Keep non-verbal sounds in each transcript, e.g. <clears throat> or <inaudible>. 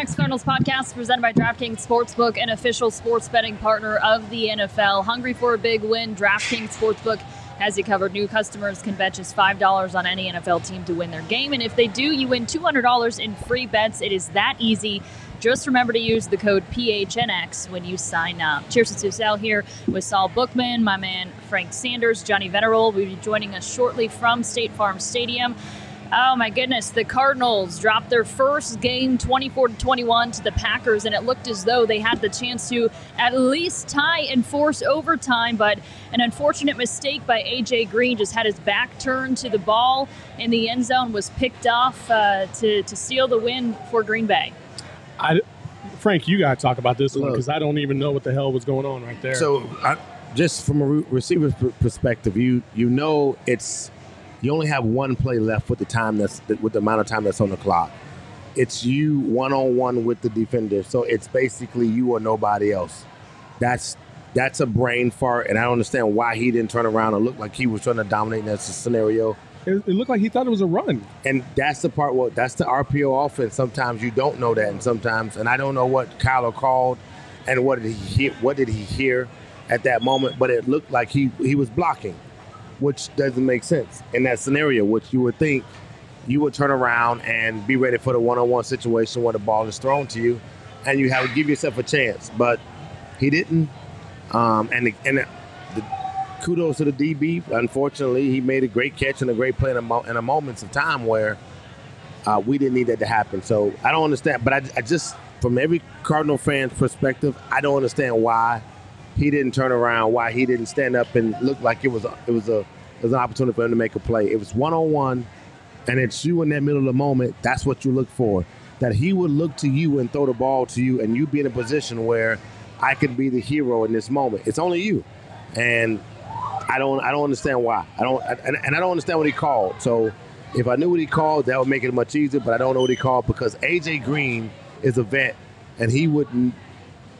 Next Cardinals podcast presented by DraftKings Sportsbook, an official sports betting partner of the NFL. Hungry for a big win? DraftKings Sportsbook has you covered. New customers can bet just $5 on any NFL team to win their game. And if they do, you win $200 in free bets. It is that easy. Just remember to use the code PHNX when you sign up. Cheers to Sal here with Saul Bookman, my man Frank Sanders, Johnny Venerable will be joining us shortly from State Farm Stadium. Oh my goodness, the Cardinals dropped their first game 24 to 21 to the Packers and it looked as though they had the chance to at least tie and force overtime, but an unfortunate mistake by AJ Green just had his back turned to the ball in the end zone was picked off uh, to to seal the win for Green Bay. I, Frank, you got to talk about this one because I don't even know what the hell was going on right there. So, I, just from a re- receiver's perspective, you you know it's you only have one play left with the time that's with the amount of time that's on the clock. It's you one on one with the defender, so it's basically you or nobody else. That's that's a brain fart, and I don't understand why he didn't turn around and look like he was trying to dominate in that scenario. It, it looked like he thought it was a run, and that's the part. Well, that's the RPO offense. Sometimes you don't know that, and sometimes, and I don't know what Kyler called, and what did he hear, what did he hear at that moment, but it looked like he he was blocking which doesn't make sense in that scenario, which you would think you would turn around and be ready for the one-on-one situation where the ball is thrown to you, and you have to give yourself a chance. But he didn't, um, and the, and the, the, kudos to the DB. Unfortunately, he made a great catch and a great play in a, mo- in a moments of time where uh, we didn't need that to happen. So I don't understand, but I, I just from every Cardinal fan's perspective, I don't understand why he didn't turn around, why he didn't stand up and look like it was a, it was a it was an opportunity for him to make a play. It was one on one, and it's you in that middle of the moment. That's what you look for. That he would look to you and throw the ball to you, and you be in a position where I could be the hero in this moment. It's only you, and I don't I don't understand why. I don't and, and I don't understand what he called. So if I knew what he called, that would make it much easier. But I don't know what he called because AJ Green is a vet, and he wouldn't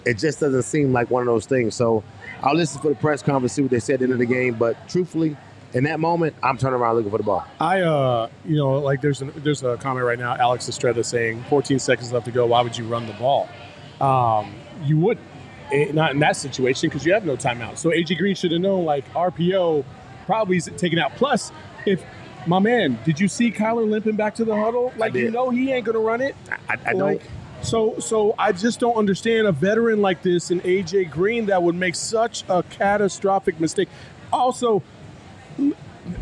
it just doesn't seem like one of those things. So I'll listen for the press conference, see what they said at the end of the game. But truthfully, in that moment, I'm turning around looking for the ball. I, uh, you know, like there's an, there's a comment right now, Alex Estrada saying 14 seconds left to go. Why would you run the ball? Um, you wouldn't. Eh, not in that situation because you have no timeout. So AJ Green should have known like RPO probably is taken out. Plus, if my man, did you see Kyler limping back to the huddle? Like you know he ain't gonna run it. I, I like, don't. So, so I just don't understand a veteran like this in AJ Green that would make such a catastrophic mistake. Also,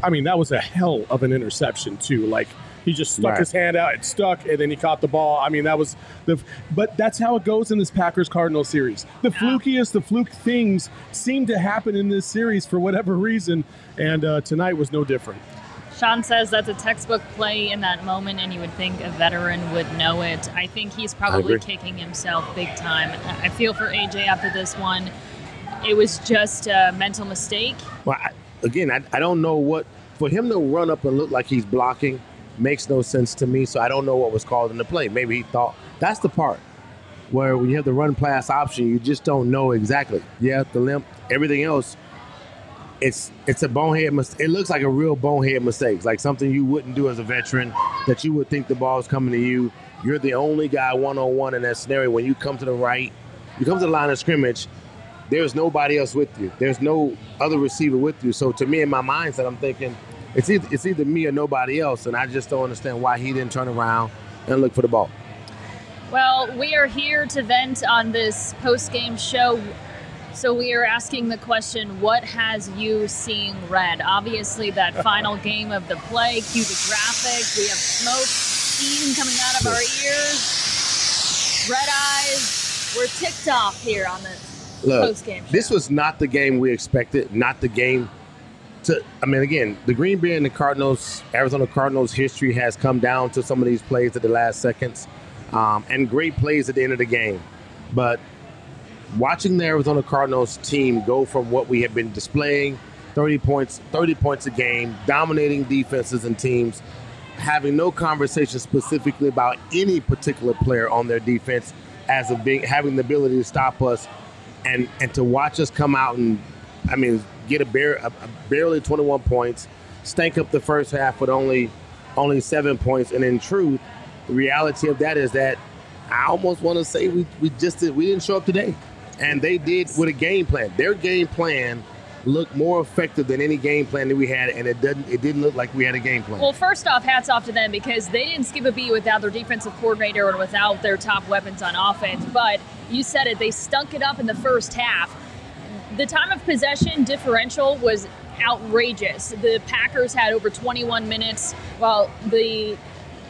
I mean, that was a hell of an interception too. Like he just stuck Right. his hand out, it stuck, and then he caught the ball. I mean, that was the. But that's how it goes in this Packers Cardinals series. The flukiest, the fluke things seem to happen in this series for whatever reason, and uh, tonight was no different. Sean says that's a textbook play in that moment, and you would think a veteran would know it. I think he's probably kicking himself big time. I feel for AJ after this one. It was just a mental mistake. Well, I, again, I, I don't know what for him to run up and look like he's blocking makes no sense to me. So I don't know what was called in the play. Maybe he thought that's the part where when you have the run pass option, you just don't know exactly. Yeah, the limp, everything else. It's it's a bonehead mistake. It looks like a real bonehead mistake, like something you wouldn't do as a veteran. That you would think the ball's coming to you. You're the only guy one on one in that scenario. When you come to the right, you come to the line of scrimmage. There's nobody else with you. There's no other receiver with you. So to me, in my mindset, I'm thinking it's either, it's either me or nobody else, and I just don't understand why he didn't turn around and look for the ball. Well, we are here to vent on this post game show. So we are asking the question what has you seeing red? Obviously, that <laughs> final game of the play, cue the graphic. We have smoke, steam coming out of our ears, red eyes. We're ticked off here on this Look, post game show. this was not the game we expected. Not the game to. I mean, again, the Green Bay and the Cardinals, Arizona Cardinals history has come down to some of these plays at the last seconds, um, and great plays at the end of the game. But watching the Arizona Cardinals team go from what we have been displaying, 30 points, 30 points a game, dominating defenses and teams, having no conversation specifically about any particular player on their defense as of being having the ability to stop us and and to watch us come out and I mean get a, bare, a, a barely 21 points, stank up the first half with only only seven points, and in truth, the reality of that is that I almost want to say we, we just did, we didn't show up today, and they did with a game plan. Their game plan looked more effective than any game plan that we had, and it doesn't it didn't look like we had a game plan. Well, first off, hats off to them because they didn't skip a beat without their defensive coordinator and without their top weapons on offense. But you said it, they stunk it up in the first half. The time of possession differential was outrageous. The Packers had over 21 minutes, while the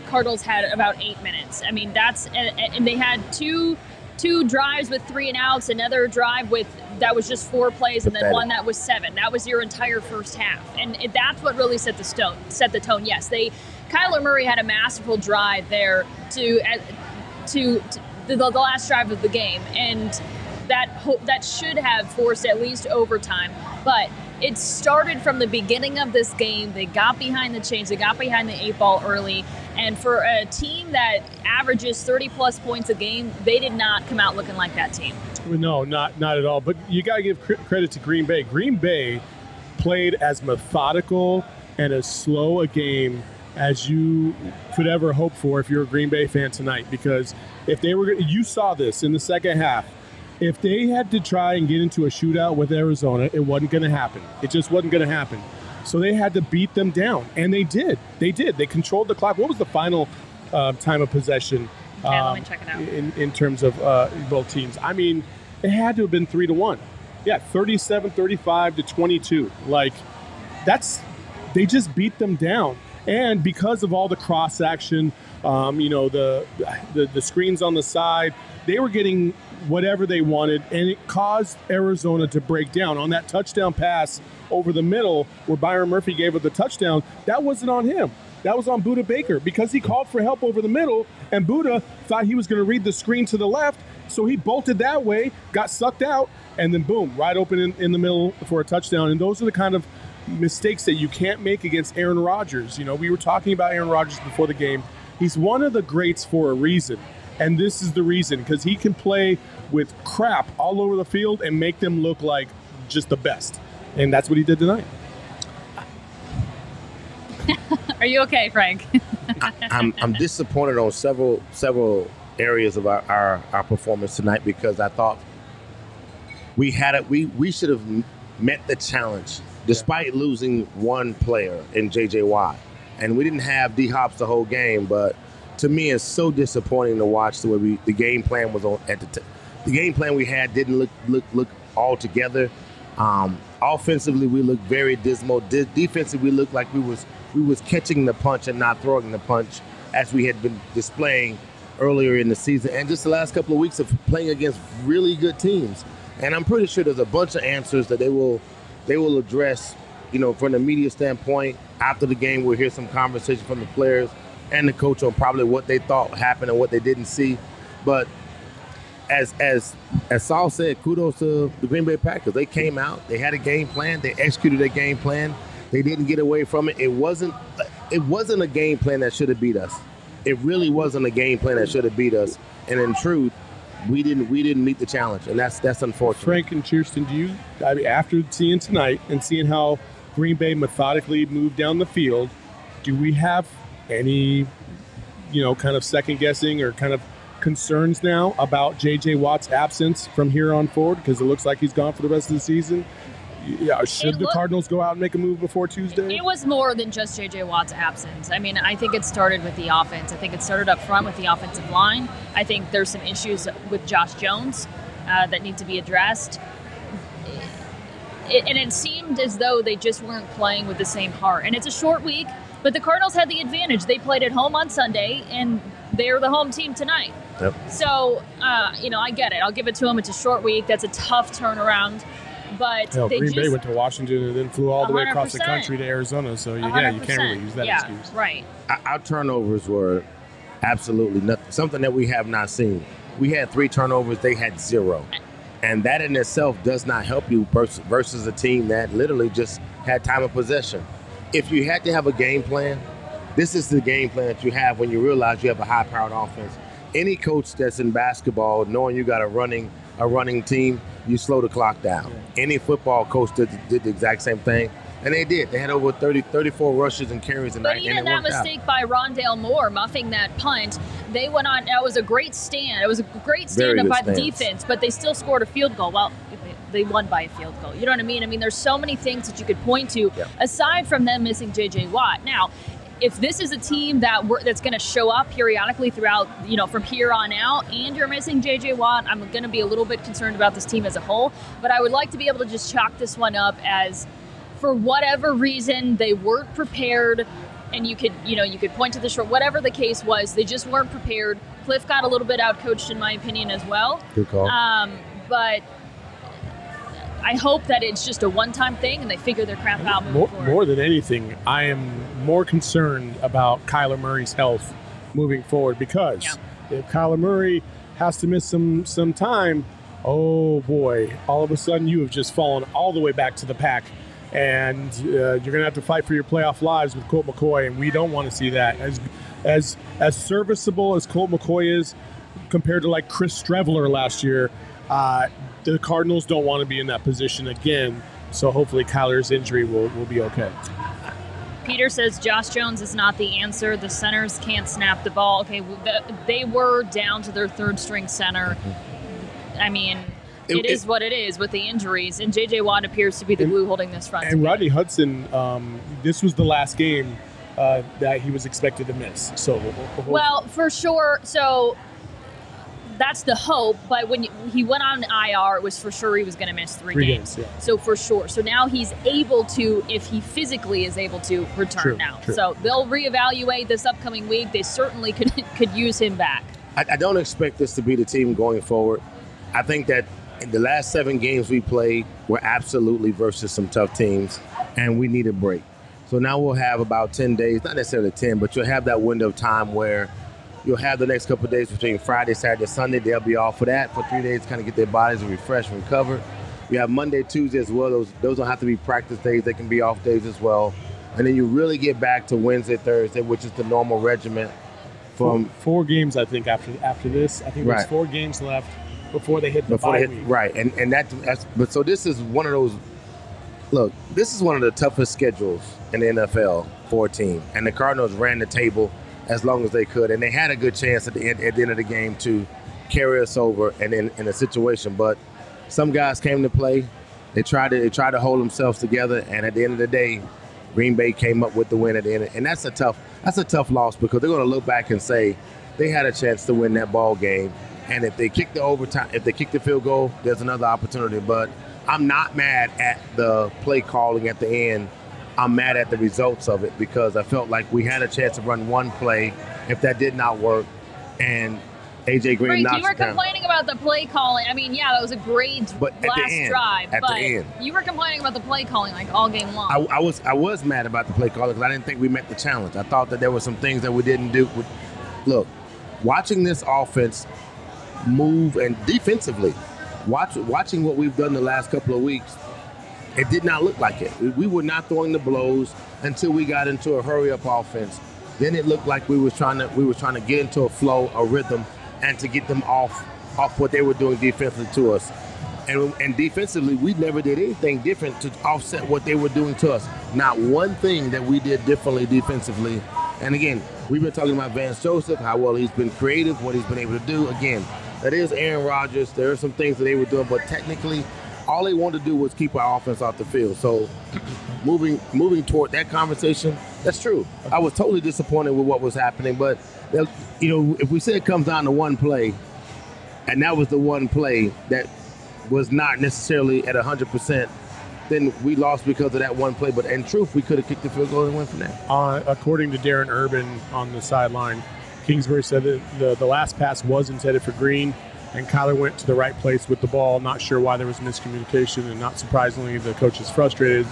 Cardinals had about eight minutes. I mean, that's and, and they had two two drives with three and outs, another drive with that was just four plays, and then one that was seven. That was your entire first half, and it, that's what really set the stone, set the tone. Yes, they Kyler Murray had a masterful drive there to to, to the, the last drive of the game, and that ho- that should have forced at least overtime, but it started from the beginning of this game. They got behind the chains, they got behind the eight ball early. And for a team that averages 30 plus points a game, they did not come out looking like that team. No, not not at all. But you got to give credit to Green Bay. Green Bay played as methodical and as slow a game as you could ever hope for if you're a Green Bay fan tonight. Because if they were, you saw this in the second half if they had to try and get into a shootout with Arizona, it wasn't going to happen. It just wasn't going to happen. So they had to beat them down, and they did. They did. They controlled the clock. What was the final uh, time of possession? Okay, um, let me check it out. In, in terms of uh, both teams, I mean, it had to have been three to one. Yeah, 37, 35 to 22. Like, that's they just beat them down, and because of all the cross action, um, you know, the, the the screens on the side, they were getting whatever they wanted, and it caused Arizona to break down on that touchdown pass over the middle where Byron Murphy gave it the touchdown. That wasn't on him. That was on Budda Baker because he called for help over the middle, and Buddha thought he was going to read the screen to the left, so he bolted that way, got sucked out, and then boom, right open in, in the middle for a touchdown. And those are the kind of mistakes that you can't make against Aaron Rodgers. You know, we were talking about Aaron Rodgers before the game. He's one of the greats for a reason. And this is the reason because he can play with crap all over the field and make them look like just the best. And that's what he did tonight. <laughs> Are you okay, Frank? <laughs> I, am I'm, I'm disappointed on several several areas of our, our, our performance tonight because I thought we had it. We we should have met the challenge despite losing one player in J.J. Watt, and we didn't have D Hops the whole game, but to me, it's so disappointing to watch the way we the game plan was on at the t- the game plan we had didn't look look look all together. Um, offensively, we looked very dismal. De- defensively, we looked like we was we was catching the punch and not throwing the punch as we had been displaying earlier in the season and just the last couple of weeks of playing against really good teams. And I'm pretty sure there's a bunch of answers that they will they will address, you know, from the media standpoint. After the game, we'll hear some conversation from the players and the coach on probably what they thought happened and what they didn't see. But as as as Saul said, kudos to the Green Bay Packers. They came out, they had a game plan, they executed their game plan. They didn't get away from it. It wasn't it wasn't a game plan that should have beat us. It really wasn't a game plan that should have beat us. And in truth, we didn't we didn't meet the challenge, and that's that's unfortunate. Frank and Chierstin, do you I mean, after seeing tonight and seeing how Green Bay methodically moved down the field, do we have any, you know, kind of second guessing or kind of concerns now about J.J. Watt's absence from here on forward because it looks like he's gone for the rest of the season? Yeah, should it the Cardinals go out and make a move before Tuesday? It was more than just J.J. Watt's absence. I mean, I think it started with the offense. I think it started up front with the offensive line. I think there's some issues with Josh Jones uh, that need to be addressed. It, and it seemed as though they just weren't playing with the same heart. And it's a short week. But the Cardinals had the advantage. They played at home on Sunday, and they're the home team tonight. Yep. So, uh, you know, I get it. I'll give it to them. It's a short week. That's a tough turnaround. But Hell, Green just, Bay went to Washington and then flew all the 100%. way across the country to Arizona. So, you, yeah, you can't really use that yeah, excuse. Right. Our turnovers were absolutely nothing, something that we have not seen. We had three turnovers, they had zero. And that in itself does not help you versus a team that literally just had time of possession if you had to have a game plan, this is the game plan that you have when you realize you have a high-powered offense. Any coach that's in basketball, knowing you got a running a running team, you slow the clock down. Any football coach did, did the exact same thing. And they did. They had over 30, 34 rushes and carries tonight. But even that mistake out. by Rondale Moore muffing that punt, they went on. That was a great stand. It was a great stand up by the defense, but they still scored a field goal. Well, they, they won by a field goal. You know what I mean? I mean, there's so many things that you could point to Yeah. aside from them missing J.J. Watt. Now, if this is a team that we're, that's going to show up periodically throughout, you know, from here on out, and you're missing J.J. Watt, I'm going to be a little bit concerned about this team as a whole. But I would like to be able to just chalk this one up as, for whatever reason, they weren't prepared and you could you know you could point to the short whatever the case was they just weren't prepared cliff got a little bit outcoached in my opinion as well Good call. um, but i hope that it's just a one-time thing and they figure their crap out moving More, more than anything, I am more concerned about Kyler Murray's health moving forward because if Kyler Murray has to miss some some time, oh boy, all of a sudden you have just fallen all the way back to the pack. And uh, you're going to have to fight for your playoff lives with Colt McCoy, and we don't want to see that. As as as serviceable as Colt McCoy is compared to like Chris Streveler last year, uh, the Cardinals don't want to be in that position again. So hopefully Kyler's injury will, will be okay. peter says josh jones is not the answer the centers can't snap the ball okay they were down to their third string center i mean It- it is it- what it is with the injuries and jj watt appears to be the And- glue holding this front And. Rodney Hudson, um, this was the last game uh, that he was expected to miss. So Well, for sure. So that's the hope. But when you, he went on IR, it was for sure he was going to miss three, Three games. games, yeah. So for sure. So now he's able to, if he physically is able to return True, now. true. So they'll reevaluate this upcoming week. They certainly could <laughs> could use him back. I, I don't expect this to be the team going forward. I think that in the last seven games we played, we're absolutely versus some tough teams, and we need a break. So now we'll have about 10 days, not necessarily 10, but you'll have that window of time where you'll have the next couple of days between Friday, Saturday, Sunday. They'll be off for that for three days, kind of get their bodies refreshed and recovered. We have Monday, Tuesday as well. Those those don't have to be practice days; they can be off days as well. And then you really get back to Wednesday, Thursday, which is the normal regiment four, from four games, I think after after this, I think there's Right. four games left before they hit the before they week. hit, right and and that that's but so this is one of those look this is one of the toughest schedules in the nfl for a team and the cardinals ran the table as long as they could and they had a good chance at the end, at the end of the game to carry us over and in, in a situation but some guys came to play they tried to they tried to hold themselves together and at the end of the day green bay came up with the win at the end and that's a tough that's a tough loss because they're going to look back and say they had a chance to win that ball game and if they kick the overtime, if they kick the field goal, there's another opportunity. But I'm not mad at the play calling at the end. I'm mad at the results of it because I felt like we had a chance to run one play. If that did not work, and AJ Green Right, you were it down. complaining about the play calling. I mean, yeah, that was a great But at the last end, drive. at the but end. you were complaining about the play calling like all game long. I, I was I was mad about the play calling because I didn't think we met the challenge. I thought that there were some things that we didn't do. Look, watching this offense move and defensively, watch watching what we've done the last couple of weeks, it did not look like it. We were not throwing the blows until we got into a hurry up offense. Then it looked like we was trying to we were trying to get into a flow, a rhythm, and to get them off off what they were doing defensively to us. And, and defensively, we never did anything different to offset what they were doing to us. Not one thing that we did differently defensively. And again, we've been talking about Vance Joseph, how well he's been creative, what he's been able to do. Again, that is Aaron Rodgers. There are some things that they were doing, but technically, all they wanted to do was keep our offense off the field. So, <clears throat> moving moving toward that conversation, that's true. I was totally disappointed with what was happening, but you know, if we say it comes down to one play, and that was the one play that was not necessarily at 100%, then we lost because of that one play. But in truth, we could have kicked the field goal and went from there. Uh, according to Darren Urban on the sideline, Kingsbury said that the, the last pass was intended for Green, and Kyler went to the right place with the ball. Not sure why there was miscommunication, and not surprisingly, the coach is frustrated.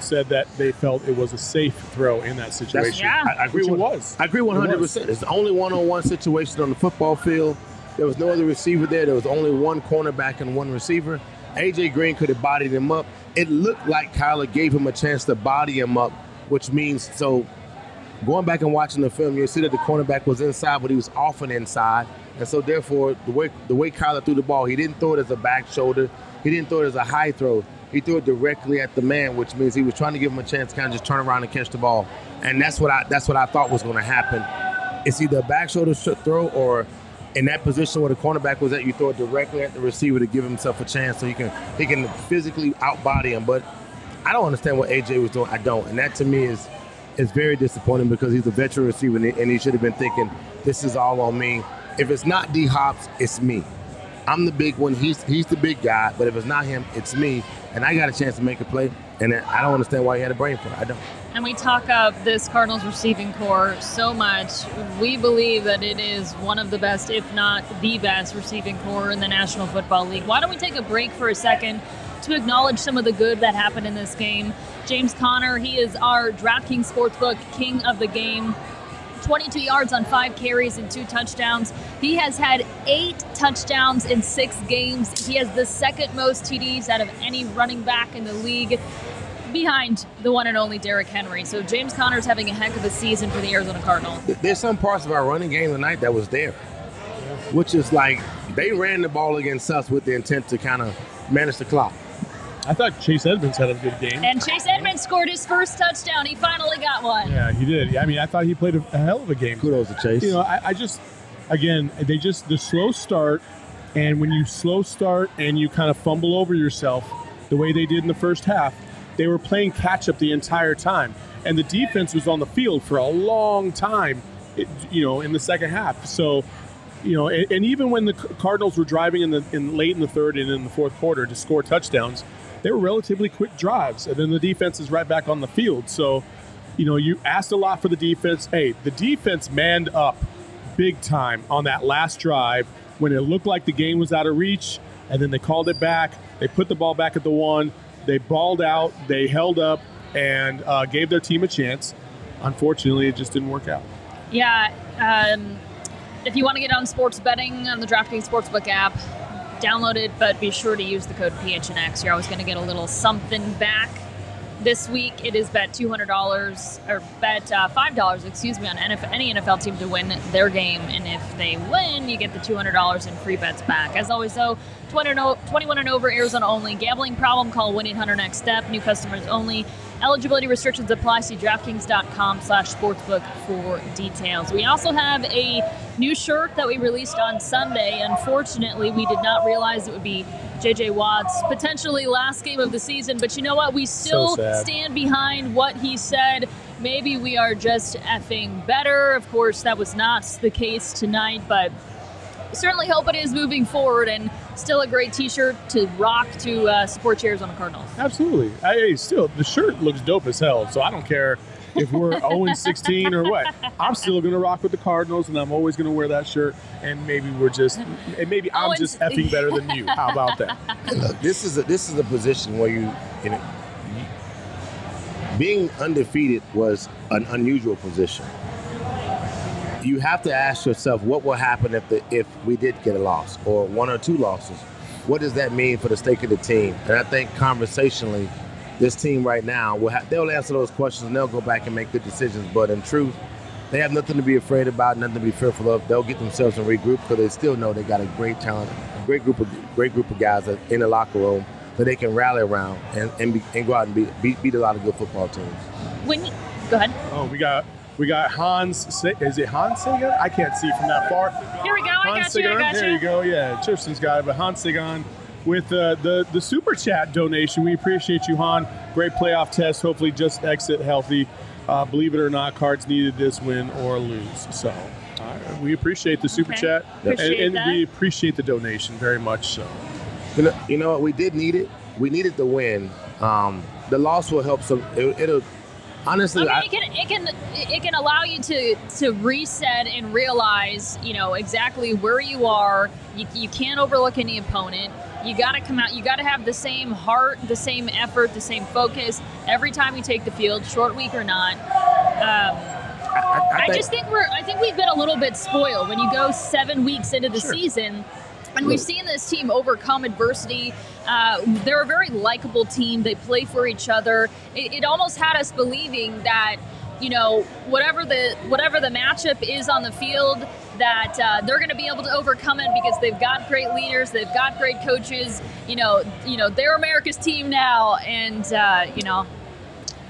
Said that they felt it was a safe throw in that situation. Yeah. I, I agree. Which it was. I agree 100. was. percent It's the only one-on-one situation on the football field. There was no other receiver there. There was only one cornerback and one receiver. AJ Green could have bodied him up. It looked like Kyler gave him a chance to body him up, which means so. Going back and watching the film, you see that the cornerback was inside, but he was often inside, and so therefore the way the way Kyler threw the ball, he didn't throw it as a back shoulder. He didn't throw it as a high throw. He threw it directly at the man, which means he was trying to give him a chance to kind of just turn around and catch the ball. And that's what I that's what I thought was going to happen. it's either a back shoulder throw or in that position where the cornerback was at, you throw it directly at the receiver to give himself a chance so he can he can physically outbody him. But I don't understand what AJ was doing. I don't, and that to me is is very disappointing because he's a veteran receiver and he should have been thinking this is all on me. If it's not D Hops, it's me. I'm the big one. He's he's the big guy. But if it's not him, it's me. And I got a chance to make a play. And I don't understand why he had a brain for it. I don't. And we talk up this Cardinals receiving corps so much. We believe that it is one of the best, if not the best, receiving corps in the National Football League. Why don't we take a break for a second to acknowledge some of the good that happened in this game? James Conner, he is our DraftKings Sportsbook king of the game. 22 yards on five carries and two touchdowns. He has had eight touchdowns in six games. He has the second most TDs out of any running back in the league behind the one and only Derrick Henry. So James Conner's having a heck of a season for the Arizona Cardinals. There's some parts of our running game tonight that was there, which is like they ran the ball against us with the intent to kind of manage the clock. I thought Chase Edmonds had a good game. And Chase Edmonds scored his first touchdown. He finally got one. Yeah, he did. I mean, I thought he played a, a hell of a game. Kudos to Chase. You know, I, I just, again, they just, the slow start, and when you slow start and you kind of fumble over yourself the way they did in the first half, they were playing catch up the entire time. And the defense was on the field for a long time, you know, in the second half. So, you know, and, and even when the Cardinals were driving in the in late in the third and in the fourth quarter to score touchdowns, they were relatively quick drives, and then the defense is right back on the field. So, you know, you asked a lot for the defense. Hey, the defense manned up big time on that last drive when it looked like the game was out of reach, and then they called it back. They put the ball back at the one. They balled out. They held up and uh, gave their team a chance. Unfortunately, it just didn't work out. Yeah. Um, if you want to get on sports betting on the DraftKings Sportsbook app, download it, but be sure to use the code PHNX. You're always going to get a little something back. This week it is bet $200 or bet uh, $5, excuse me, on any NFL team to win their game. And if they win, you get the $200 in free bets back. As always, though, 21 and over, Arizona only. Gambling problem, call 1 800 NEXT STEP. New customers only. Eligibility restrictions apply. See DraftKings.com slash sportsbook for details. We also have a new shirt that we released on Sunday. Unfortunately, we did not realize it would be JJ Watt's potentially last game of the season. But you know what? We still so stand behind what he said. Maybe we are just effing better. Of course, that was not the case tonight, but certainly hope it is moving forward and still a great t-shirt to rock to uh, support Arizona Cardinals. Absolutely. Hey, still the shirt looks dope as hell, so I don't care if we're <laughs> 0 16 or what. I'm still going to rock with the Cardinals, and I'm always going to wear that shirt. And maybe we're just, and maybe I'm just effing better than you. <laughs> How about that? Look, this is a, this is a position where you, you know, being undefeated was an unusual position you have to ask yourself what will happen if the if we did get a loss or one or two losses. What does that mean for the stake of the team? And I think conversationally, this team right now will have, they'll answer those questions and they'll go back and make good decisions. But in truth, they have nothing to be afraid about, nothing to be fearful of. They'll get themselves and regroup because they still know they got a great talent, a great group of great group of guys in the locker room that they can rally around and and, be, and go out and beat, beat beat a lot of good football teams. When you, go ahead. Oh, we got we got Hans. Is it Hans Sagan? I can't see from that far. Here we go. I got Sagan. you. I got there you. go. Yeah, Tristan's got it. But Hans Sagan with uh, the the super chat donation. We appreciate you, Han. Great playoff test. Hopefully, just exit healthy. Uh, believe it or not, Cards needed this win or lose. So uh, we appreciate the super okay. chat, appreciate and, and we appreciate the donation very much. So you know, you know what? We did need it. We needed the win. Um, the loss will help some. It, it'll honestly, I mean, it can it can it can allow you to to reset and realize you know exactly where you are. You, you can't overlook any opponent. You got to come out. You got to have the same heart, the same effort, the same focus every time you take the field, short week or not. Um, I, I, I, think, just think we're. I think we've been a little bit spoiled when you go seven weeks into the Sure. season. And we've seen this team overcome adversity. Uh, they're a very likable team. They play for each other. It, it almost had us believing that, you know, whatever the whatever the matchup is on the field, that uh, they're going to be able to overcome it because they've got great leaders, they've got great coaches. You know, you know, they're America's team now, and uh, you know,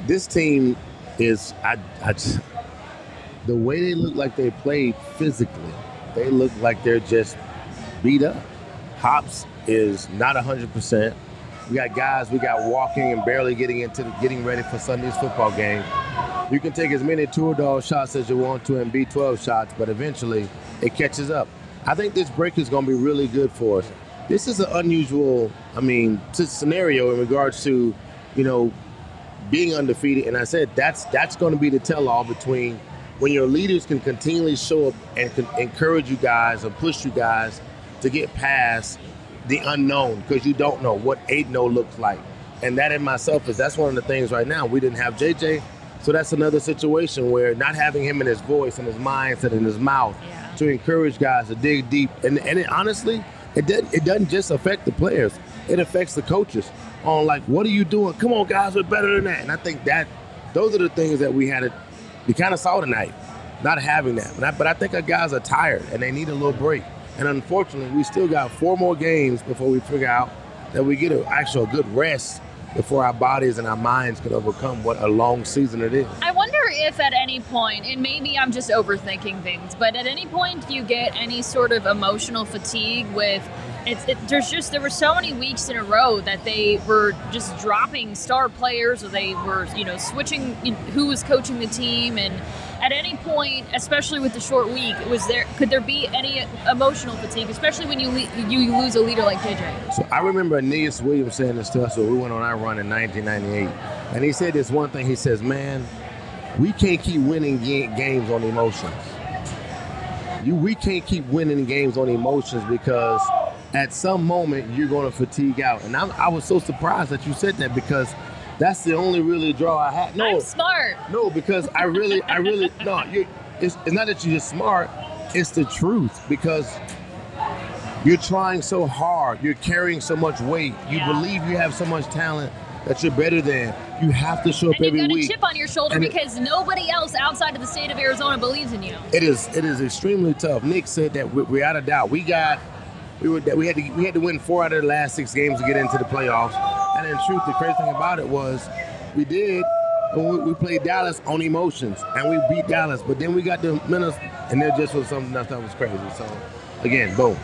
this team is I, I just- the way they look like they played physically, they look like they're just beat up. Hops is not 100%. We got guys we got walking and barely getting into the, getting ready for Sunday's football game. You can take as many Toradol shots as you want to and B12 shots, but eventually it catches up. I think this break is going to be really good for us. This is an unusual, I mean, scenario in regards to, you know, being undefeated. And I said that's that's going to be the tell-all between when your leaders can continually show up and encourage you guys and push you guys to get past the unknown because you don't know what 8-0 looks like. And that in myself is that's one of the things right now. We didn't have JJ, so that's another situation where not having him in his voice and his mindset and his mouth yeah. to encourage guys to dig deep. And, and it, honestly, it doesn't, it doesn't just affect the players, it affects the coaches on like, what are you doing? Come on, guys, we're better than that. And I think that those are the things that we had to, we kind of saw tonight, not having that. But I, but I think our guys are tired and they need a little break. And unfortunately, we still got four more games before we figure out that we get an actual good rest before our bodies and our minds can overcome what a long season it is. I wonder if at any point, and maybe I'm just overthinking things, but at any point do you get any sort of emotional fatigue with it's it, there's just there were so many weeks in a row that they were just dropping star players or they were you know switching who was coaching the team and at any point, especially with the short week, was there could there be any emotional fatigue, especially when you you lose a leader like JJ? So I remember Aeneas Williams saying this to us when we went on our run in 1998, and he said this one thing. He says, "Man, we can't keep winning games on emotions. You, we can't keep winning games on emotions because." At some moment, you're going to fatigue out, and I, I was so surprised that you said that because that's the only really draw I had. No, I'm smart. No, because I really, I really <laughs> no. You, it's, it's not that you're just smart. It's the truth because you're trying so hard. You're carrying so much weight. You yeah. believe you have so much talent that you're better than. You have to show up and every week. you've got a chip on your shoulder and because it, nobody else outside of the state of Arizona believes in you. It is. It is extremely tough. Nick said that we're out of doubt. We got. We were. We had to. We had to win four out of the last six games to get into the playoffs. And in truth, the crazy thing about it was we did. We, we played Dallas on emotions, and we beat Dallas. But then we got the Minnesota, and there just was something else that was crazy. So, again, boom.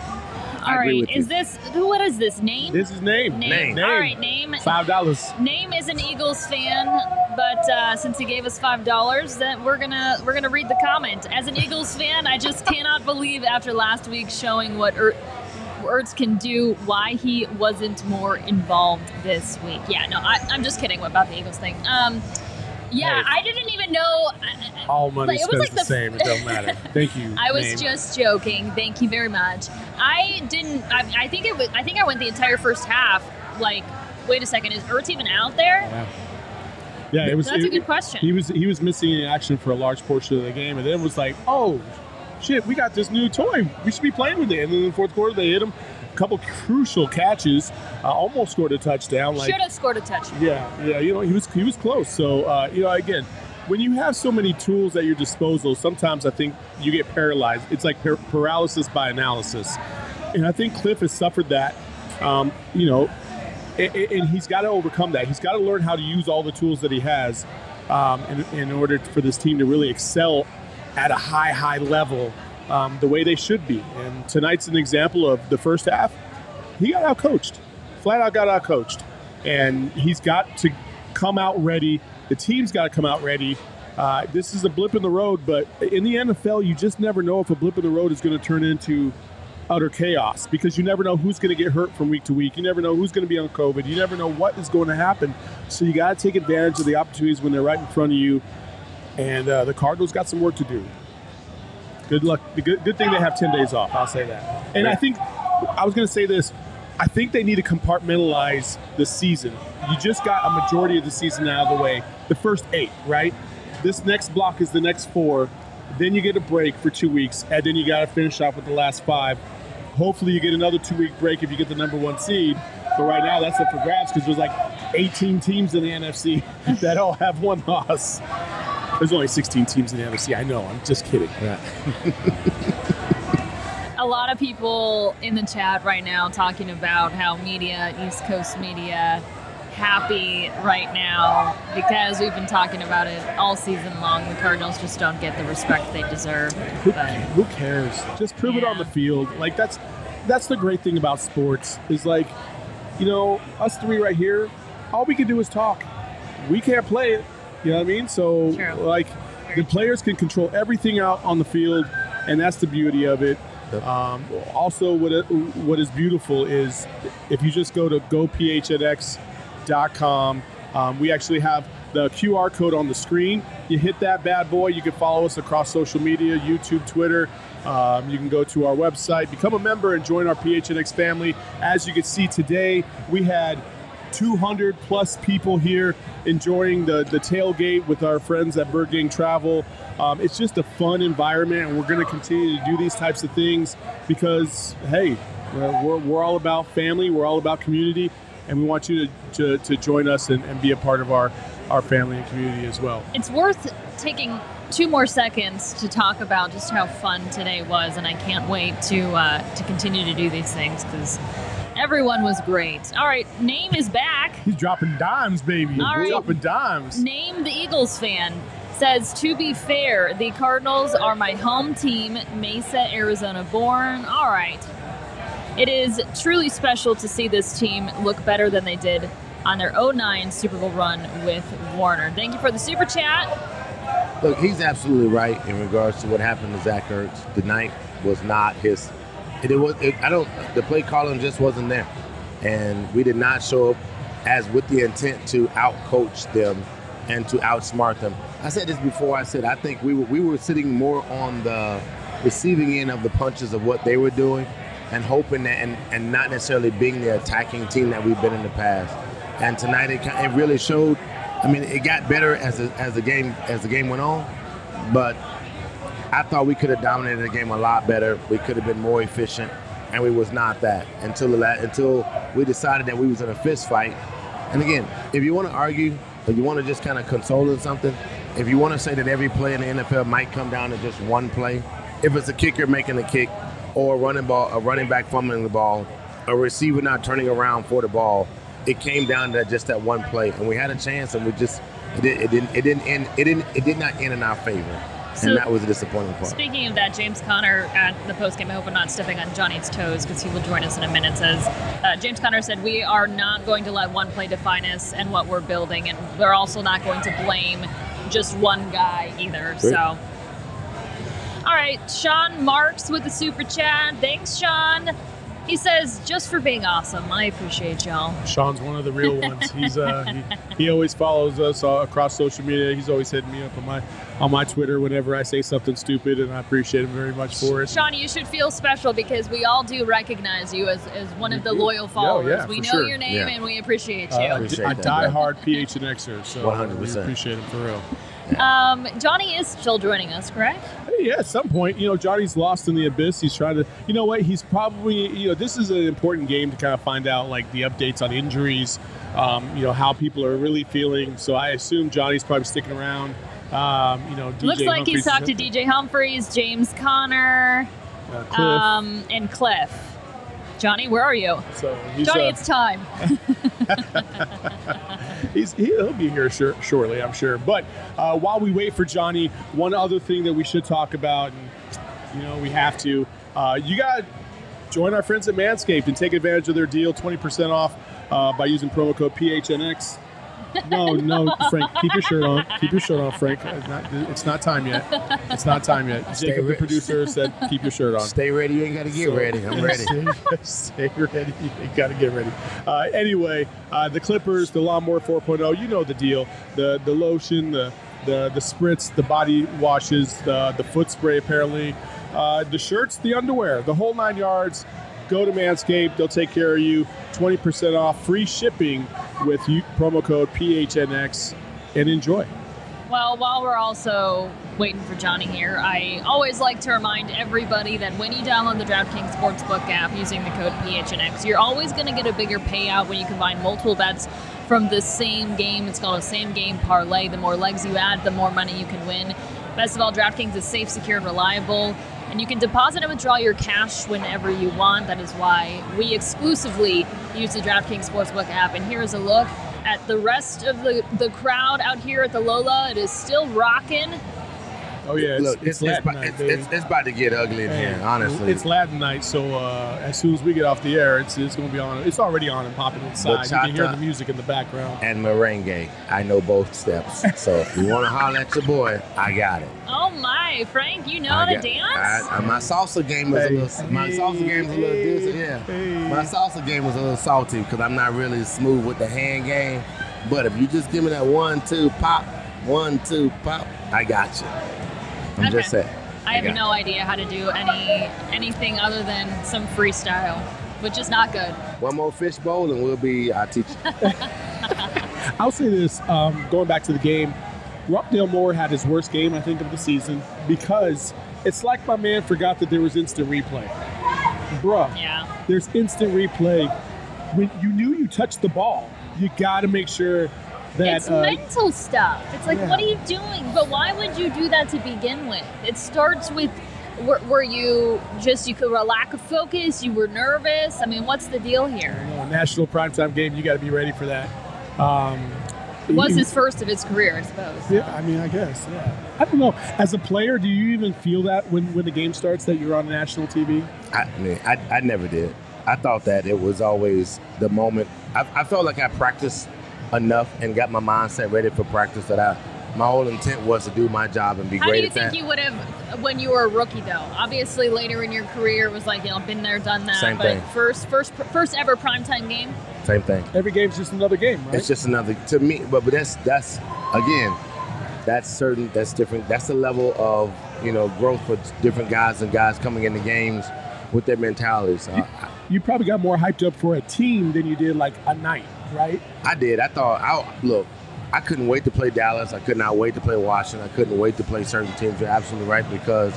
All right, is this who what is this name? This is name. Name. name. All right, name. Five dollars. Name is an Eagles fan, but uh, since he gave us five dollars, then we're gonna we're gonna read the comment. As an Eagles fan, I just <laughs> cannot believe after last week showing what. Er- Ertz can do, why he wasn't more involved this week. Yeah, no, I, am just kidding about the Eagles thing. Um, yeah, hey, I didn't even know. All money like, spends like the, the, same. It don't matter. <laughs> Thank you. I was name. just joking. Thank you very much. I didn't. I, I, think it was. I think I went the entire first half. Like, wait a second, is Ertz even out there? Yeah. Yeah, it was. That's it, a good question. He was he was missing in action for a large portion of the game, and then it was like, oh, shit, we got this new toy. We should be playing with it. And then in the fourth quarter, they hit him a couple crucial catches. Uh, almost scored a touchdown. Like, should have scored a touchdown. Yeah, yeah. You know, he was he was close. So uh, you know, again, when you have so many tools at your disposal, sometimes I think you get paralyzed. It's like par- paralysis by analysis, and I think Cliff has suffered that. Um, you know, and, and he's got to overcome that. He's got to learn how to use all the tools that he has um, in, in order for this team to really excel at a high, high level um, the way they should be. And tonight's an example of the first half. He got out coached, flat out got out coached, and he's got to come out ready. The team's got to come out ready. Uh, this is a blip in the road, but in the NFL, you just never know if a blip in the road is going to turn into utter chaos because you never know who's going to get hurt from week to week. You never know who's going to be on COVID. You never know what is going to happen. So you got to take advantage of the opportunities when they're right in front of you and uh, the Cardinals got some work to do. Good luck. The Good, good thing they have 10 days off. I'll say that. And I think, I was going to say this. I think they need to compartmentalize the season. You just got a majority of the season out of the way. The first eight, right? This next block is the next four. Then you get a break for two weeks, and then you got to finish off with the last five. Hopefully, you get another two week break if you get the number one seed. But right now, that's up for grabs because there's like 18 teams in the NFC <laughs> that all have one loss. There's only 16 teams in the NFC. I know. I'm just kidding. Yeah. <laughs> a lot of people in the chat right now talking about how media, East Coast media, happy right now because we've been talking about it all season long. The Cardinals just don't get the respect they deserve. Who, But who cares? Just prove it on the field. Like that's that's the great thing about sports is like, you know, us three right here, all we can do is talk. We can't play it. You know what I mean? So True. like the players can control everything out on the field, and that's the beauty of it. Yep. Um, also, what it, what is beautiful is if you just go to gophnx.com, um, we actually have the QR code on the screen. You hit that bad boy. You can follow us across social media, YouTube, Twitter. Um, you can go to our website, become a member, and join our PHNX family. As you can see today, we had 200 plus people here enjoying the, the tailgate with our friends at Bird Gang Travel. Um, it's just a fun environment, and we're going to continue to do these types of things because, hey, we're, we're, all about family, we're all about community, and we want you to, to, to join us and, and be a part of our, our family and community as well. it's worth taking two more seconds to talk about just how fun today was, and I can't wait to uh, to continue to do these things because everyone was great. All right, name is back. He's dropping dimes, baby. All right. Dropping dimes. Name the Eagles fan says to be fair, the Cardinals are my home team, Mesa, Arizona born. All right. It is truly special to see this team look better than they did on their 09 Super Bowl run with Warner. Thank you for the super chat. Look, he's absolutely right in regards to what happened to Zach Ertz. The night was not his. It, it was. It, I don't. The play calling just wasn't there, and we did not show up as with the intent to outcoach them and to outsmart them. I said this before. I said I think we were we were sitting more on the receiving end of the punches of what they were doing, and hoping that and, and not necessarily being the attacking team that we've been in the past. And tonight it, it really showed. I mean, it got better as the, as the game as the game went on, but I thought we could have dominated the game a lot better. We could have been more efficient, and we was not that until the until we decided that we was in a fist fight. And again, if you want to argue or you want to just kind of console in something, if you want to say that every play in the NFL might come down to just one play, if it's a kicker making the kick, or a running ball, a running back fumbling the ball, a receiver not turning around for the ball, it came down to just that one play, and we had a chance, and we just it, it didn't it didn't end it didn't it did not end in our favor, So- and that was a disappointing part. Speaking of that, James Conner at the postgame, I hope I'm not stepping on Johnny's toes because he will join us in a minute. Says uh, James Conner said we are not going to let one play define us and what we're building, and we're also not going to blame just one guy either. Great. So, all right, Sean Marks with the super chat. Thanks, Sean. He says just for being awesome. I appreciate y'all. Sean's one of the real ones. He's uh, he, he always follows us uh, across social media. He's always hitting me up on my on my Twitter whenever I say something stupid, and I appreciate him very much for it. Sean, you should feel special because we all do recognize you as, as one of the do. loyal followers. yeah, we know sure. your name Yeah. and we appreciate you. Uh, Appreciate a that, diehard PHNXer, so 100%. we appreciate him for real. Um, Johnny is still joining us, correct? Yeah, at some point, you know, Johnny's lost in the abyss. He's trying to, you know what? He's probably, you know, this is an important game to kind of find out like the updates on injuries, um, you know, how people are really feeling. So I assume Johnny's probably sticking around. Um, you know, DJ Looks like Humphries he's talked to DJ Humphries, James Conner, uh, Cliff. um, and Cliff. Johnny, where are you? so Johnny, uh, it's time. <laughs> he's he'll be here shortly, I'm sure. But uh, while we wait for Johnny, one other thing that we should talk about, and you know, we have to, uh, you got to join our friends at Manscaped and take advantage of their deal, 20% off uh, by using promo code PHNX. No, no, Frank, keep your shirt on. Keep your shirt on, Frank. It's not, it's not time yet. It's not time yet. Stay Jacob, the producer, said keep your shirt on. Stay ready. You ain't got to get So- ready. I'm ready. Stay, <laughs> stay ready. You got to get ready. Uh, anyway, uh, the Clippers, the Lawnmower 4.0, you know the deal. The the lotion, the the the spritz, the body washes, the the foot spray apparently, uh, the shirts, the underwear, the whole nine yards. Go to Manscaped. They'll take care of you. 20% off, free shipping with promo code PHNX, and enjoy. Well, while we're also waiting for Johnny here, I always like to remind everybody that when you download the DraftKings Sportsbook app using the code PHNX, you're always going to get a bigger payout when you combine multiple bets from the same game. It's called a same game parlay. The more legs you add, the more money you can win. Best of all, DraftKings is safe, secure, and reliable. And you can deposit and withdraw your cash whenever you want. That is why we exclusively use the DraftKings Sportsbook app. And here is a look at the rest of the, the crowd out here at the Lola. It is still rocking. Oh yeah, it's, Look, it's, it's, it's, Latin about, night, it's, it's, it's about to get ugly in here, honestly. It's Latin night, so uh, as soon as we get off the air, it's, it's going to be on. It's already on and popping inside. You can hear the music in the background. and merengue. I know both steps. So if you want to holler at your boy, I got it. Oh my, Frank, you know I how to dance? I, I- my salsa game was Hey. a little. My salsa game was a little Hey. dis- Yeah. Hey. My salsa game was a little salty because I'm not really smooth with the hand game. But if you just give me that one two pop, one two pop, I got you. I'm Okay. just saying. I have got no idea how to do any anything other than some freestyle, which is not good. One more fish bowl and we'll be. I'll teach. <laughs> <laughs> I'll say this: um, going back to the game, Rondale Moore had his worst game, I think, of the season because it's like my man forgot that there was instant replay. Bruh, Yeah. there's instant replay. When you knew you touched the ball, you got to make sure that it's uh, mental stuff. It's like, yeah. what are you doing? But why would you do that to begin with? It starts with were, were you just you could a lack of focus? You were nervous. I mean, what's the deal here? you know, national primetime game, you got to be ready for that. Um, It was you- his first of his career, I suppose. Yeah, I mean, I guess. Yeah. I don't know. As a player, do you even feel that when, when the game starts that you're on national TV? I mean, I, I never did. I thought that it was always the moment. I, I felt like I practiced enough and got my mindset ready for practice that I, my whole intent was to do my job and be great How do you at think that. you would have when you were a rookie, though? Obviously, later in your career, it was like you know, been there, done that. Same but thing. first, first, first ever primetime game. Same thing. Every game's just another game, right? It's just another to me, but but that's that's again, that's certain. That's different. That's the level of you know growth for different guys and guys coming into games with their mentalities. Uh, you probably got more hyped up for a team than you did like a night, right? I did. I thought. I look. I couldn't wait to play Dallas. I could not wait to play Washington. I couldn't wait to play certain teams. You're absolutely right because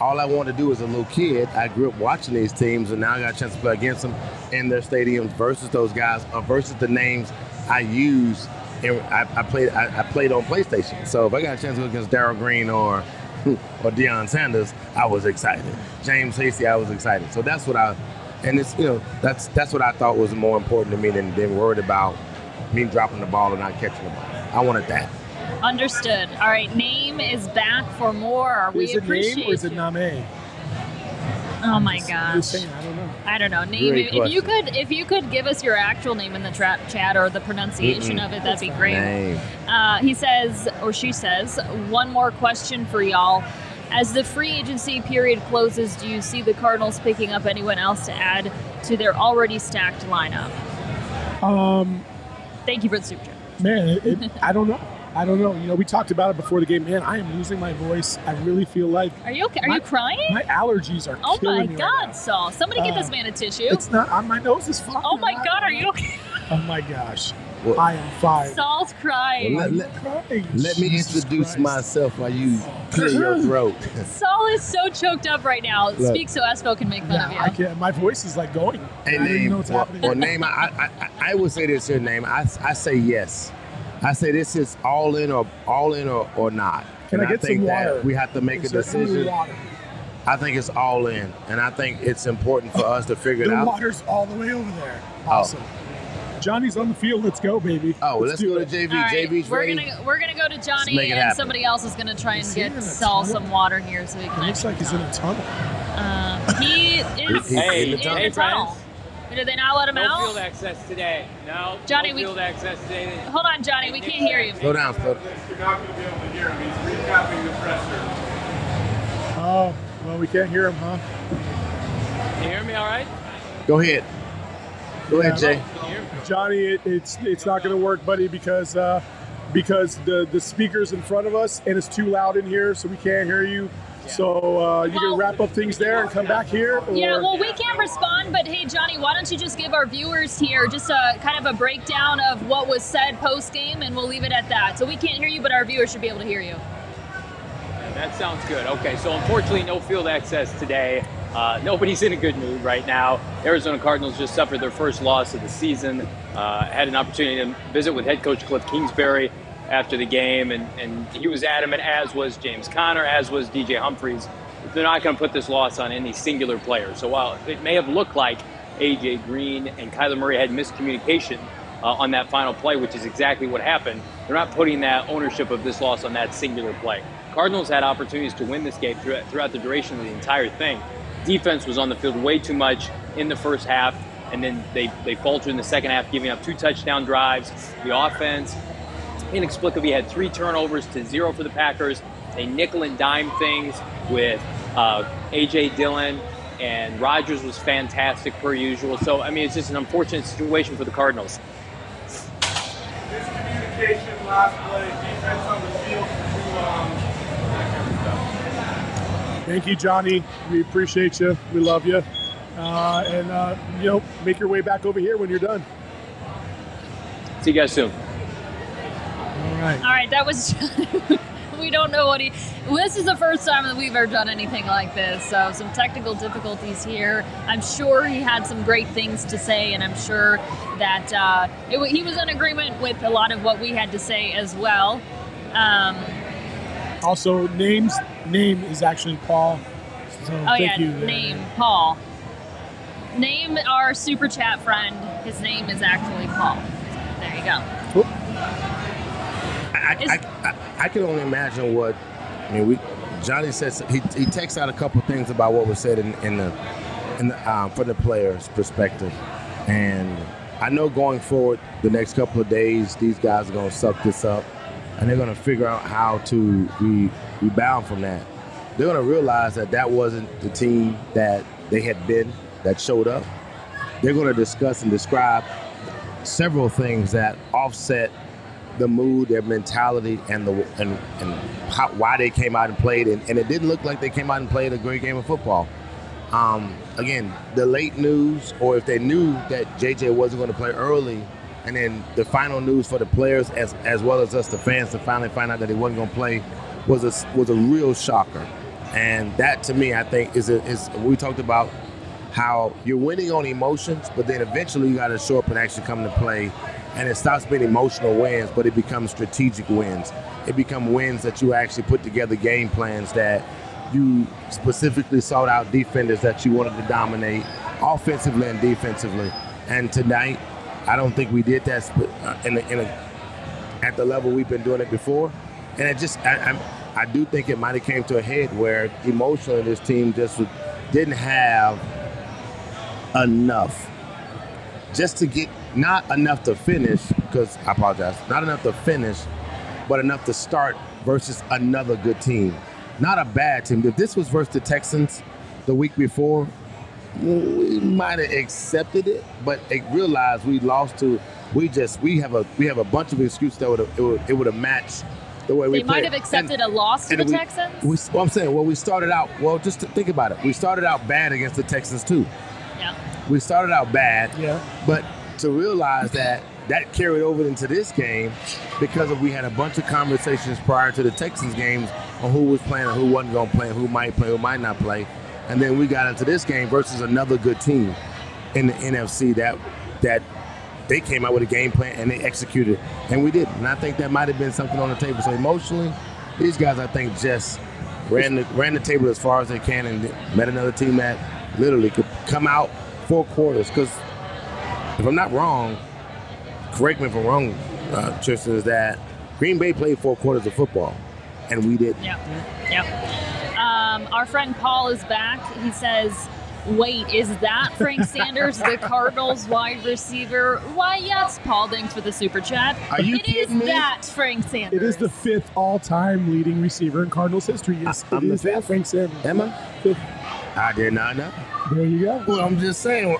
all I wanted to do as a little kid, I grew up watching these teams, and now I got a chance to play against them in their stadiums versus those guys, or versus the names I use. And I, I played. I, I played on PlayStation. So if I got a chance to go against Darrell Green or <laughs> or Deion Sanders, I was excited. James Hasty, I was excited. So that's what I, and it's you know that's that's what I thought was more important to me than than worried about me dropping the ball or not catching the ball. I wanted that. Understood. All right, name is back for more. We is it appreciate name or is it. Name? Oh my gosh. I don't know. I don't know. Name Great if, if you could if you could give us your actual name in the tra- chat or the pronunciation Mm-mm. of it, that'd be great. Uh, he says, or she says, one more question for y'all. As the free agency period closes, do you see the Cardinals picking up anyone else to add to their already stacked lineup? Um, Thank you for the super chat. man, it, it, <laughs> I don't know. I don't know. You know, we talked about it before the game. Man, I am losing my voice. I really feel like Are you okay? Are My- you crying? my allergies are Oh my right God, now. Saul! Somebody get Uh, this man a tissue. It's not on my nose is fine. Oh my God, are you okay? Oh my gosh, Well- I am fine. Saul's crying. Well, I'm let- crying. Let me Jesus introduce Christ. myself while you clear your <laughs> throat. Saul is so choked up right now. Look. Speak so Espo can make fun Yeah, of you. I can't. My voice is like going. Hey, I don't name know what's or, happening. or name. I, I, I, I would say this here, name. I, I say yes. I say this is all in or all in or, or not. Can and I get think some that water? we have to make a Is there any decision. I think it's all in, and I think it's important for us to figure it out. The out. water's all the way over there. Oh. Awesome. Johnny's on the field. Let's go, baby. Oh, let's, do go it. to JV. All right, JV's we're ready. gonna we're gonna go to Johnny, and happen. somebody else is gonna try and Is he get in a Saul tunnel? some water here so he can. It looks like he's in a tunnel. Uh, <laughs> he is Hey, in the in tunnel. the hey, tunnel. friends. Did they not let him No out? field access today. No. Johnny, no we- field access today. Hold on, Johnny. We can't hear you. Slow down, slow. You're not going to be able to hear him. He's recapping the presser. Oh, well, we can't hear him, huh? Can you hear me all right? Go ahead. Go ahead, Jay. Can you hear me? Johnny, it, it's it's not going to work, buddy, because uh, because the the speakers in front of us and it's too loud in here, so we can't hear you. So uh, you Well- can wrap up things there and come back here. Or, Yeah, well, we can't respond, but hey, Johnny, why don't you just give our viewers here just a kind of a breakdown of what was said post game, and we'll leave it at that. So we can't hear you, but our viewers should be able to hear you. That sounds good. Okay, so unfortunately, no field access today. Uh, nobody's in a good mood right now. Arizona Cardinals just suffered their first loss of the season. Uh, had an opportunity to visit with head coach Cliff Kingsbury after the game, and, and he was adamant, as was James Conner, as was DJ Humphries. They're not going to put this loss on any singular player. So while it may have looked like AJ Green and Kyler Murray had miscommunication uh, on that final play, which is exactly what happened. They're not putting that ownership of this loss on that singular play. Cardinals had opportunities to win this game throughout, throughout the duration of the entire thing. Defense was on the field way too much in the first half, and then they, they faltered in the second half, giving up two touchdown drives. The offense inexplicably had three turnovers to zero for the Packers. They nickel and dime things with uh, A.J. Dillon, and Rodgers was fantastic per usual. So, I mean, it's just an unfortunate situation for the Cardinals. Miscommunication last play, defense on the field too long. Thank you, Johnny. We appreciate you. We love you. Uh, and, uh, you know, make your way back over here when you're done. See you guys soon. All right. All right, that was. <laughs> we don't know what he. This is the first time that we've ever done anything like this. So some technical difficulties here. I'm sure he had some great things to say, and I'm sure that uh, it, he was in agreement with a lot of what we had to say as well. Um, Also, names name is actually Paul. So oh thank yeah, you. name Paul. Name our super chat friend. His name is actually Paul. There you go. I, I, I, I can only imagine what I mean. We Johnny says he he texts out a couple things about what was said in, in the in the um, from the players' perspective, and I know going forward the next couple of days these guys are going to suck this up, and they're going to figure out how to re, rebound from that. They're going to realize that that wasn't the team that they had been that showed up. They're going to discuss and describe several things that offset the mood, their mentality, and the and and how, why they came out and played, and, and it didn't look like they came out and played a great game of football. Um, again, the late news, or if they knew that JJ wasn't going to play early, and then the final news for the players as as well as us, the fans, to finally find out that he wasn't going to play, was a was a real shocker, and that to me, I think is a, is we talked about how you're winning on emotions, but then eventually you got to show up and actually come to play. And it stops being emotional wins, but it becomes strategic wins. It becomes wins that you actually put together game plans that you specifically sought out defenders that you wanted to dominate offensively and defensively. And tonight, I don't think we did that uh, in a, in a, at the level we've been doing it before. And it just, I, I, I do think it might have came to a head where emotionally this team just didn't have enough just to get not enough to finish because I apologize, not enough to finish, but enough to start versus another good team. Not a bad team. If this was versus the Texans the week before, we might have accepted it, but it realized we lost to. We just we have a we have a bunch of excuses that would have it would, it would have matched the way we They might played. have accepted And- a loss to the we- Texans. we, well, I'm saying, well, we started out well. Just to think about it, we started out bad against the Texans too. yeah. We started out bad, Yeah. but to realize that that carried over into this game because of we had a bunch of conversations prior to the Texans games on who was playing and who wasn't going to play, who might play, who might not play, and then we got into this game versus another good team in the NFC that that they came out with a game plan and they executed, and we did. And I think that might have been something on the table. So emotionally, these guys I think just ran the ran the table as far as they can and met another team that literally could come out four quarters because if I'm not wrong, correct me if I'm wrong, uh, Tristan, is that Green Bay played four quarters of football, and we didn't. Yep. Yep. Um, our friend Paul is back. He says, Wait, is that Frank <laughs> Sanders, the Cardinals wide receiver? Why, yes, Paul. Thanks for the super chat. Are you It is kidding me? that Frank Sanders. It is the fifth all-time leading receiver in Cardinals history. Yes, I- I'm it the is that fifth? Frank Sanders. Am I? Fifth. I did not know. There you go. Well, I'm just saying.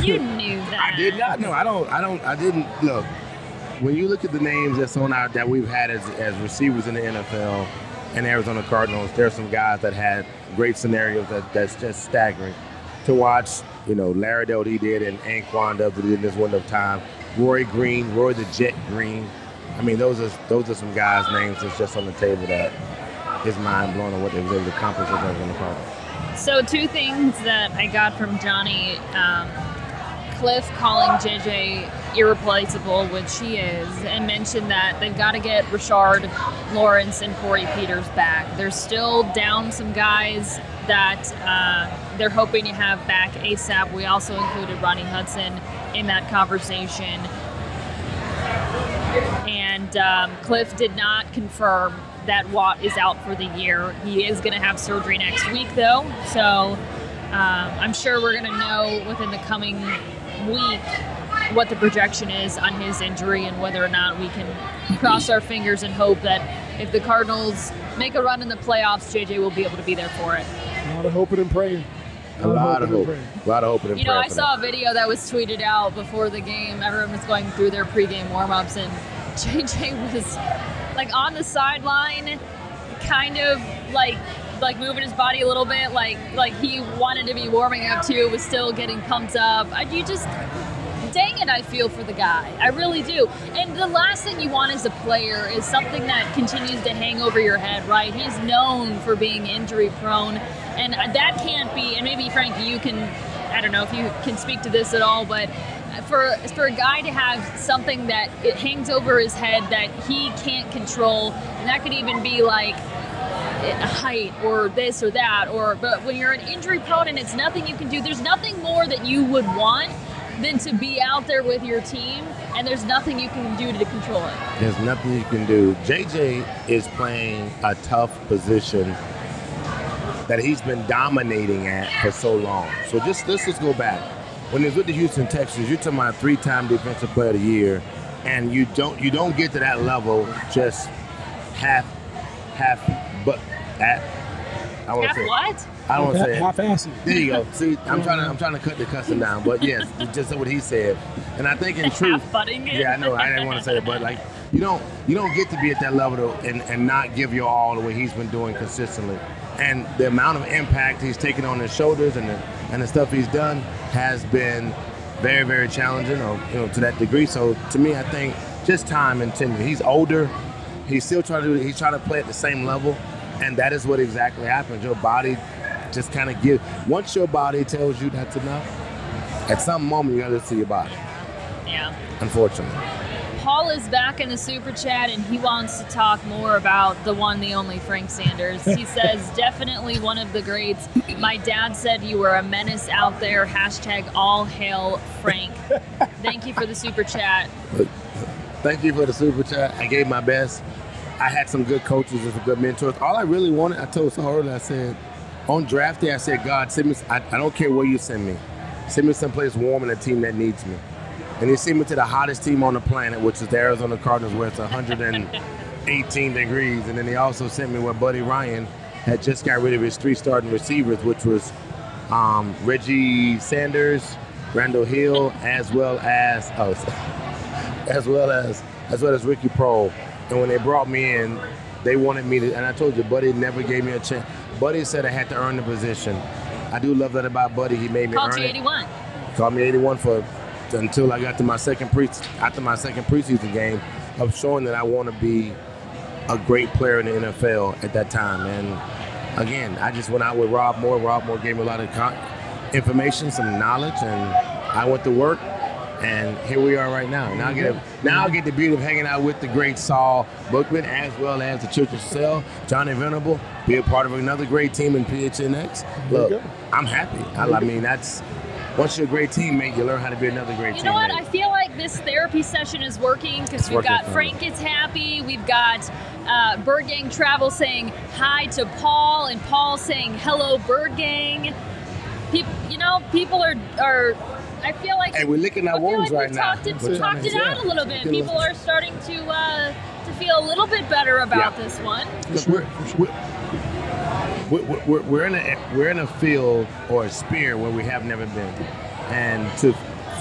You knew that. <coughs> I did not know. I don't. I don't. I didn't look. When you look at the names that's on our that we've had as, as receivers in the NFL and Arizona Cardinals, there are some guys that had great scenarios that, that's just staggering to watch. You know, Larry Dell, did, and Anquan Dub did in this window of time. Roy Green, Roy the Jet Green. I mean, those are those are some guys' names that's just on the table that is mind blowing on what they was able to accomplish with Arizona Cardinals. So, two things that I got from Johnny um, Cliff calling JJ irreplaceable, which he is, and mentioned that they've got to get Rashard Lawrence and Corey Peters back. They're still down some guys that uh, they're hoping to have back ASAP. We also included Rodney Hudson in that conversation. And um, Cliff did not confirm that Watt is out for the year. He is going to have surgery next week, though. So um, I'm sure we're going to know within the coming week what the projection is on his injury and whether or not we can cross our fingers and hope that if the Cardinals make a run in the playoffs, JJ will be able to be there for it. A lot of hoping and praying. A lot of hope. hoping. A lot of hope and You know, I for saw a video that was tweeted out before the game. Everyone was going through their pregame warm-ups, and <laughs> JJ was like on the sideline, kind of like like moving his body a little bit, like like he wanted to be warming up too, was still getting pumped up. I, you just dang it, I feel for the guy. I really do. And the last thing you want as a player is something that continues to hang over your head, right? He's known for being injury prone, and that can't be. And maybe Frank, you can. I don't know if you can speak to this at all, but for for a guy to have something that it hangs over his head that he can't control, and that could even be like a height or this or that or but when you're an injury prone and it's nothing you can do there's nothing more that you would want than to be out there with your team and there's nothing you can do to control it There's nothing you can do. JJ is playing a tough position that he's been dominating at for so long. So just let's just go back. When he was with the Houston Texans, you're talking about a three-time defensive player of the year, and you don't you don't get to that level just half half but at I want to say what I don't want to say it. half-assed. There you go. See, I'm trying to I'm trying to cut the cussing down, but yes, just what he said. And I think in <laughs> truth, half butting it yeah, I know. I didn't want to say it, but like you don't you don't get to be at that level to, and and not give your all the way he's been doing consistently. And the amount of impact he's taken on his shoulders and the and the stuff he's done has been very very challenging, or you know to that degree. So to me, I think just time and tenure. He's older. He's still trying to do. He's trying to play at the same level, and that is what exactly happens. Your body just kind of give. Once your body tells you that's enough, at some moment you got to listen to your body. yeah Unfortunately. paul is back in the super chat and he wants to talk more about the one the only frank sanders he <laughs> says definitely one of the greats my dad said you were a menace out there hashtag all hail frank thank you for the super chat Thank you for the super chat. I gave my best. I had some good coaches and some good mentors. All I really wanted, I told so earlier, I said, on draft day, I said, God, send me, I, I don't care where you send me. Send me someplace warm and a team that needs me. And he sent me to the hottest team on the planet, which is the Arizona Cardinals, where it's 118 <laughs> degrees. And then he also sent me where Buddy Ryan had just got rid of his three starting receivers, which was um, Reggie Sanders, Randal Hill, as well as, oh, <laughs> as well as as well as Ricky Proehl. And when they brought me in, they wanted me to. And I told you, Buddy never gave me a chance. Buddy said I had to earn the position. I do love that about Buddy. He made me called earn you it. 81 Called me 81 for until I got to my second pre after my second preseason game of showing that I want to be a great player in the NFL at that time. And again, I just went out with Rob Moore. Rob Moore gave me a lot of con- information, some knowledge, and I went to work. And here we are right now. Now I get a, now I get the beauty of hanging out with the great Saul Bookman as well as the Church of Cell, Johnny Venerable, be a part of another great team in PHNX. Look. I'm happy. I, I mean, that's once you're a great teammate, you learn how to be another great You teammate. know what? I feel like this therapy session is working because we've working got. Frank is happy. We've got uh, Bird Gang Travel saying hi to Paul, and Paul saying hello, Bird Gang. People, you know, people are are. I feel like Hey, we're licking our wounds like right we've now. Talked it, We're talked it trying to- out a little bit. yeah. People are starting to uh, to feel a little bit better about Yeah. this one. Look, we're, we're, we're, we're, we're in a we're in a field or a sphere where we have never been, and to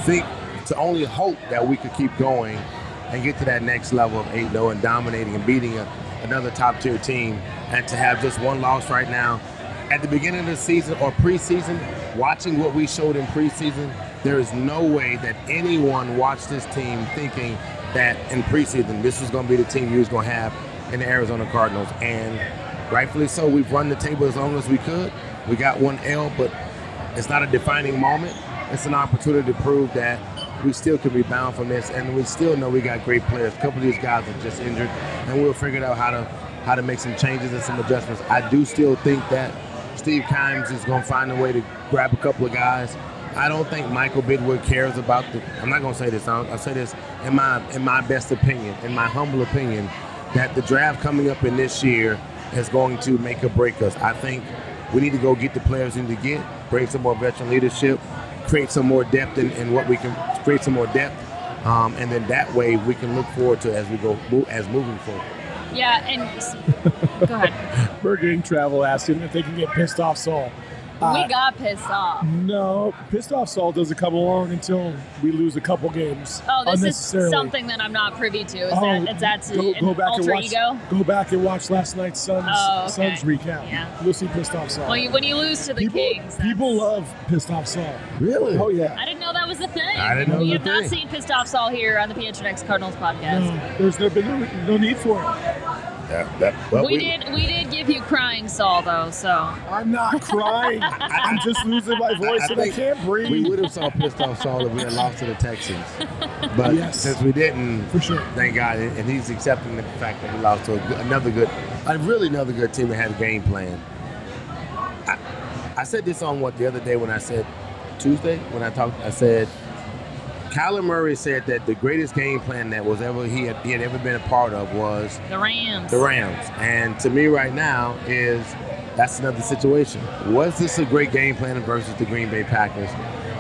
think to only hope that we could keep going and get to that next level of 8-0 and dominating and beating a, another top tier team, and to have just one loss right now. At the beginning of the season or preseason, watching what we showed in preseason, there is no way that anyone watched this team thinking that in preseason this was going to be the team you was going to have in the Arizona Cardinals. And rightfully so, we've run the table as long as we could. We got one L, but it's not a defining moment. It's an opportunity to prove that we still can rebound from this, and we still know we got great players. A couple of these guys are just injured, and we'll figure out how to how to make some changes and some adjustments. I do still think that Steve Keim is going to find a way to grab a couple of guys I don't think Michael Bidwill cares about the. I'm not going to say this. I'll, I'll say this in my in my best opinion, in my humble opinion, that the draft coming up in this year is going to make or break us. I think we need to go get the players we need to get, bring some more veteran leadership, create some more depth in, in what we can create some more depth, um, and then that way we can look forward to as we go as moving forward. Yeah, and s- <laughs> go ahead. Bird Gang Travel asking if they can get pissed off Saul. Uh, we got pissed off. No, pissed off Saul doesn't come along until we lose a couple games. Oh, this is something that I'm not privy to. Is Oh, that that's go, an go back and watch. ego? Go back and watch last night's Suns Oh, okay. Suns recap. Yeah. You'll see pissed off Saul. Well, you, when you lose to the people, Kings, that's- people love pissed off Saul. Really? Oh yeah. I didn't know that was the thing. I didn't know We the have not thing. seen pissed off Saul here on the PHNX Cardinals podcast. No, there's no, been no, no need for it. That, that, well, we, did we did give you crying Saul though, so I'm not crying. <laughs> I'm just losing my voice I and I can't breathe. We would have saw pissed off Saul if we had lost to the Texans, <laughs> but Yes. since we didn't, For sure. thank God, and he's accepting the fact that we lost to a good, another good, a really another good team that had a game plan. I, I said this on what the other day when I said Tuesday when I talked. I said Kyler Murray said that the greatest game plan that was ever he had, he had ever been a part of was the Rams. the Rams. And to me right now is that's another situation. Was this a great game plan versus the Green Bay Packers?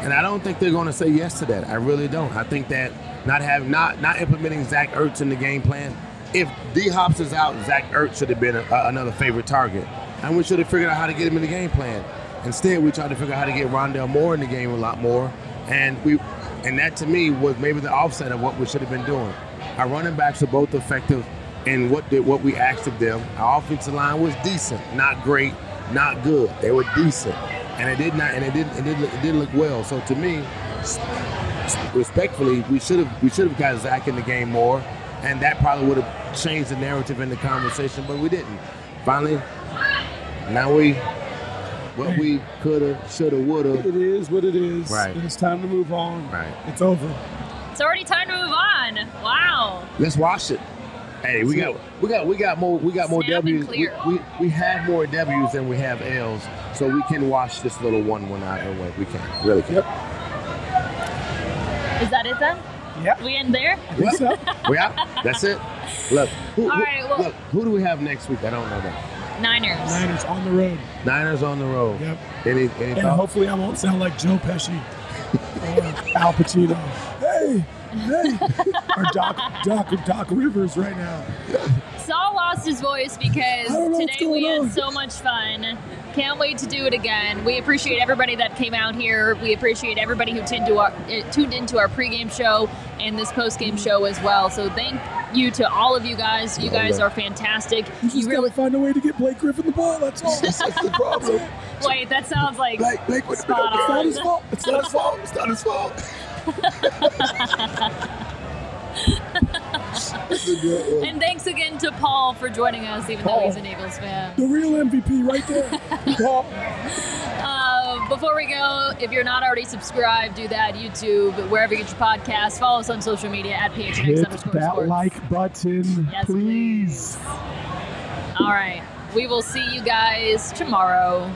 And I don't think they're going to say yes to that. I really don't. I think that not have not not implementing Zach Ertz in the game plan. If D Hops is out, Zach Ertz should have been a, another favorite target, and we should have figured out how to get him in the game plan. Instead, we tried to figure out how to get Rondale Moore in the game a lot more, and we and that to me was maybe the offset of what we should have been doing. Our running backs were both effective in what did what we asked of them. Our offensive line was decent, not great, not good. They were decent, and it did not and it didn't it didn't it didn't look well. So to me, respectfully, we should have we should have got Zach in the game more, and that probably would have changed the narrative in the conversation, but we didn't. Finally, now we what we coulda, shoulda, woulda. It is what it is. Right. It's time to move on. Right. It's over. It's already time to move on. Wow. Let's wash it. Hey, we got we got we got more we got more Snap W's. We, we we have more W's than we have L's, so we can wash this little one one out of the way. We can really can. Yep. Is that it then? Yeah. We end there? I think so. We out. That's it. Look, who, All who- right, well- look, who do we have next week? I don't know that. Niners. Niners on the road. Niners on the road. Yep. Any any And thoughts? hopefully I won't sound like Joe Pesci or Al Pacino. Hey, hey. or Doc, Doc, Doc Rivers right now. Saul lost his voice because I don't know what's today we on. had so much fun. Can't wait to do it again. We appreciate everybody that came out here. We appreciate everybody who tuned, to our, uh, tuned into our pregame show and this postgame show as well. So thank you to all of you guys. You guys are fantastic. You just You really gotta find a way to get Blake Griffin the ball. That's all. That's the problem. <laughs> wait. That sounds like Blake, Blake would Spot It's not his fault. It's not his fault. It's not his fault. That's a good one. And thanks again to Paul for joining us, even though he's an Eagles fan. The real MVP right there. <laughs> Paul. Uh, before we go, if you're not already subscribed, do that. YouTube, wherever you get your podcasts. Follow us on social media at PHNX Hit underscore that sports. like button, Yes, please. All right. We will see you guys tomorrow.